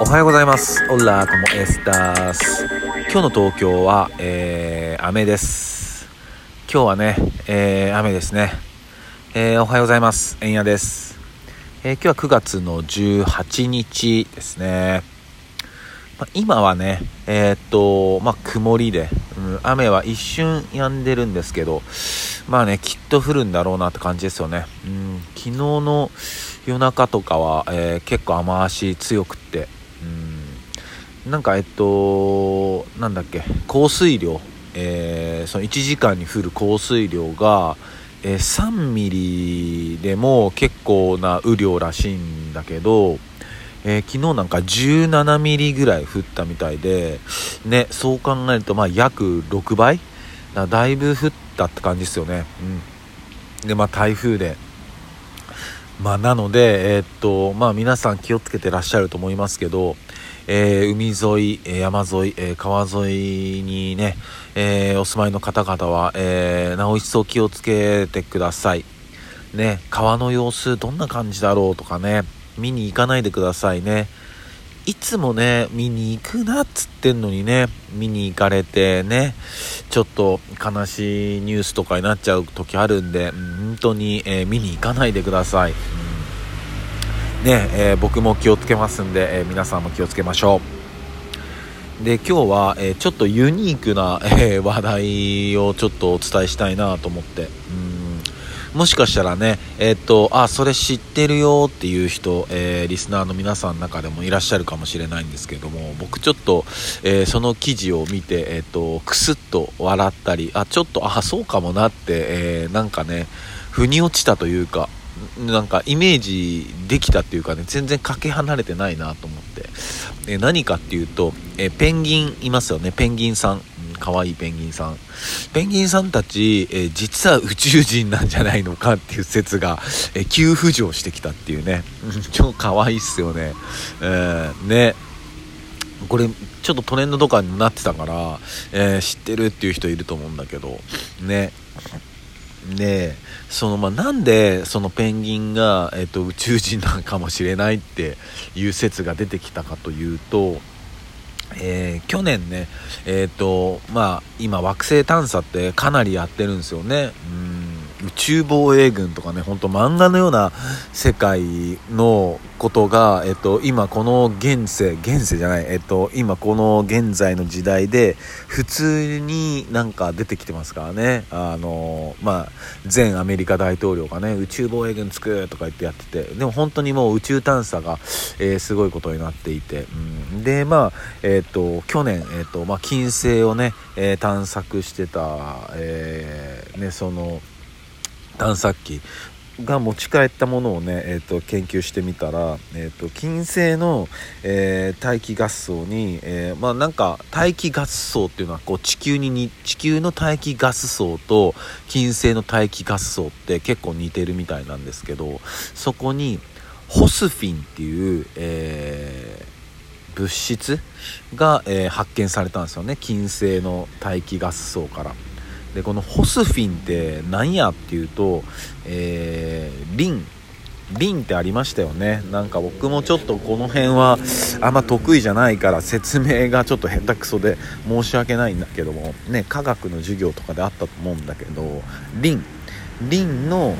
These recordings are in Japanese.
おはようございます。オラコモエスタース。今日の東京は、えー、雨です。今日はね、えー、雨ですね。えー、おはようございます。えんやです。えー、今日は9月の18日ですね。まあ、今はね、えーっと、まあ、曇りで、うん、雨は一瞬止んでるんですけど、まあね、きっと降るんだろうなって感じですよね。うん、昨日の夜中とかは、えー結構雨足強くって、なんかえっと、なんだっけ、降水量、えーその1時間に降る降水量が、えー3ミリでも結構な雨量らしいんだけど、えー昨日なんか17ミリぐらい降ったみたいで、ね、そう考えると、まあ、約6倍？だだいぶ降ったって感じですよね。うん。で、まあ、台風で。まあ、なので、えーっと、まあ、皆さん気をつけてらっしゃると思いますけど、えー海沿い、え山沿い、え川沿いにね、えお住まいの方々は、えーなお一層気をつけてください。ね、川の様子どんな感じだろうとかね、見に行かないでくださいね。いつもね、見に行くなっつってんのにね、見に行かれてね、ちょっと悲しいニュースとかになっちゃう時あるんで、本当に、えー見に行かないでください。ね、えー僕も気をつけますんで、えー皆さんも気をつけましょう。で、今日は、えーちょっとユニークな、え話題をちょっとお伝えしたいなと思って。うんもしかしたらね、えっと、あ、それ知ってるよっていう人、えリスナーの皆さんの中でもいらっしゃるかもしれないんですけども、僕ちょっと、えその記事を見て、えーっと、くすっと笑ったり、あ、ちょっと、あ、そうかもなって、えなんかね、腑に落ちたというか、なんかイメージできたっていうかね、全然かけ離れてないなと思って。え何かっていうと、えペンギンいますよね、ペンギンさん。うん可愛いペンギンさん。ペンギンさんたち、え実は宇宙人なんじゃないのかっていう説が、え急浮上してきたっていうね。うん超可愛いっすよね。えーね。これ、ちょっとトレンドとかになってたから、えー知ってるっていう人いると思うんだけど、ね。で、その、まあ、なんで、そのペンギンが、えっ、と、宇宙人なのかもしれないっていう説が出てきたかというと、えー去年ね、えっ、と、まあ、今、惑星探査ってかなりやってるんですよね。うん宇宙防衛軍とかね、ほんと漫画のような世界のことが、えっ、と、今この現世、現世じゃない、えっ、と、今この現在の時代で、普通になんか出てきてますからね。あの、まあ、前アメリカ大統領がね、宇宙防衛軍つくとか言ってやってて、でも本当にもう宇宙探査が、えーすごいことになっていて、うん、で、まあ、えっ、と、去年、えっ、と、まあ、金星をね、えー探索してた、えーね、その、探索機が持ち帰ったものをね、えー、と研究してみたら、えー、と金星の、えー大気ガス層に、えーまあなんか大気ガス層っていうのはこう地球に地球の大気ガス層と金星の大気ガス層って結構似てるみたいなんですけどそこにホスフィンっていう、えー物質が、え発見されたんですよね金星の大気ガス層から。でこのホスフィンって何やっていうと、えーリン。リンってありましたよね。なんか僕もちょっとこの辺はあんま得意じゃないから説明がちょっと下手くそで申し訳ないんだけどもね科学の授業とかであったと思うんだけどリン。リンの、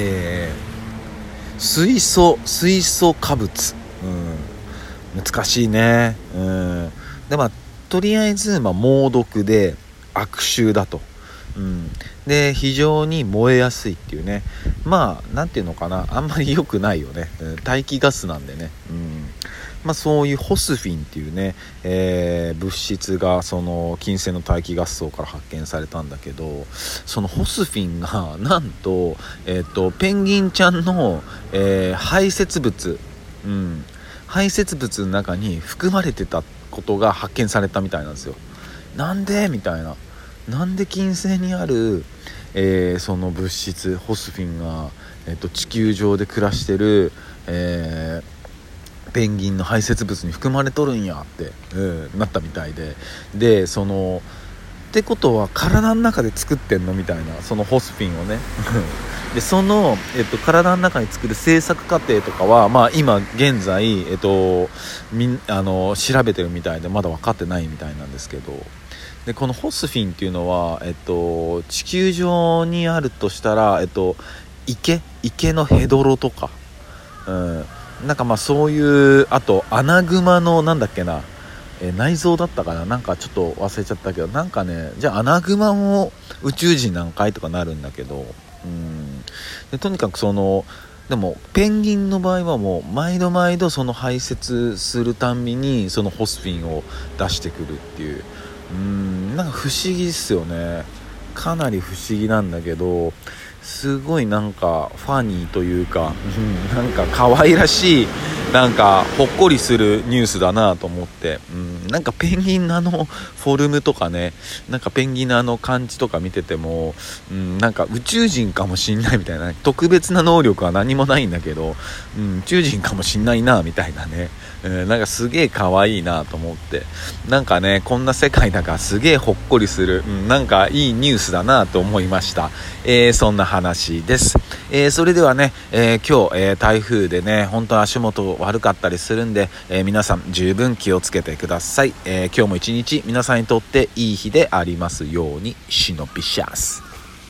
えー水素水素化物、うん、難しいね。うん。でまあとりあえず、まあ、猛毒で悪臭だと、うん、で非常に燃えやすいっていうね。まあなんていうのかな。あんまり良くないよね、うん。大気ガスなんでね、うん。まあ、そういうホスフィンっていうね、えー物質がその金星の大気ガス層から発見されたんだけどそのホスフィンが なんと,、えー、とペンギンちゃんの、えー排泄物、うん、排泄物の中に含まれてたことが発見されたみたいなんですよ。なんで？みたいな。なんで金星にある、えーその物質ホスフィンが、えー、と地球上で暮らしてる、えーペンギンの排泄物に含まれとるんやって、うんなったみたいで。でそのってことは体の中で作ってんのみたいなそのホスフィンをね。でその、えっと、体の中に作る制作過程とかは、まあ、今現在、えっと、みあの調べてるみたいでまだ分かってないみたいなんですけど。でこのホスフィンっていうのは、えっと、地球上にあるとしたら、えっと、池池のヘドロとか、うん、なんかまあそういうあとアナグマのなんだっけな。え、内臓だったかな。なんかちょっと忘れちゃったけど。なんかねじゃあアナグマも宇宙人なんかいとかなるんだけど。うん。でとにかくそのでもペンギンの場合はもう毎度毎度その排泄するたんびにそのホスフィンを出してくるっていう。うんなんか不思議っすよね。かなり不思議なんだけどすごいなんかファニーというか、なんか可愛らしいなんかほっこりするニュースだなと思って、うん、なんかペンギンのあのフォルムとかね。なんかペンギンのあの感じとか見てても、うん、なんか宇宙人かもしんないみたいな。特別な能力は何もないんだけど、うん、宇宙人かもしんないなみたいなね、えー、なんかすげえ可愛いなと思って。なんかねこんな世界だからすげえほっこりする、うん、なんかいいニュースだなと思いました、えー、そんな話です、えー、それではね、え今日、え台風でね本当足元悪かったりするんで、えー、皆さん十分気をつけてください、えー、今日も一日皆さんにとっていい日でありますように。シノピシャス。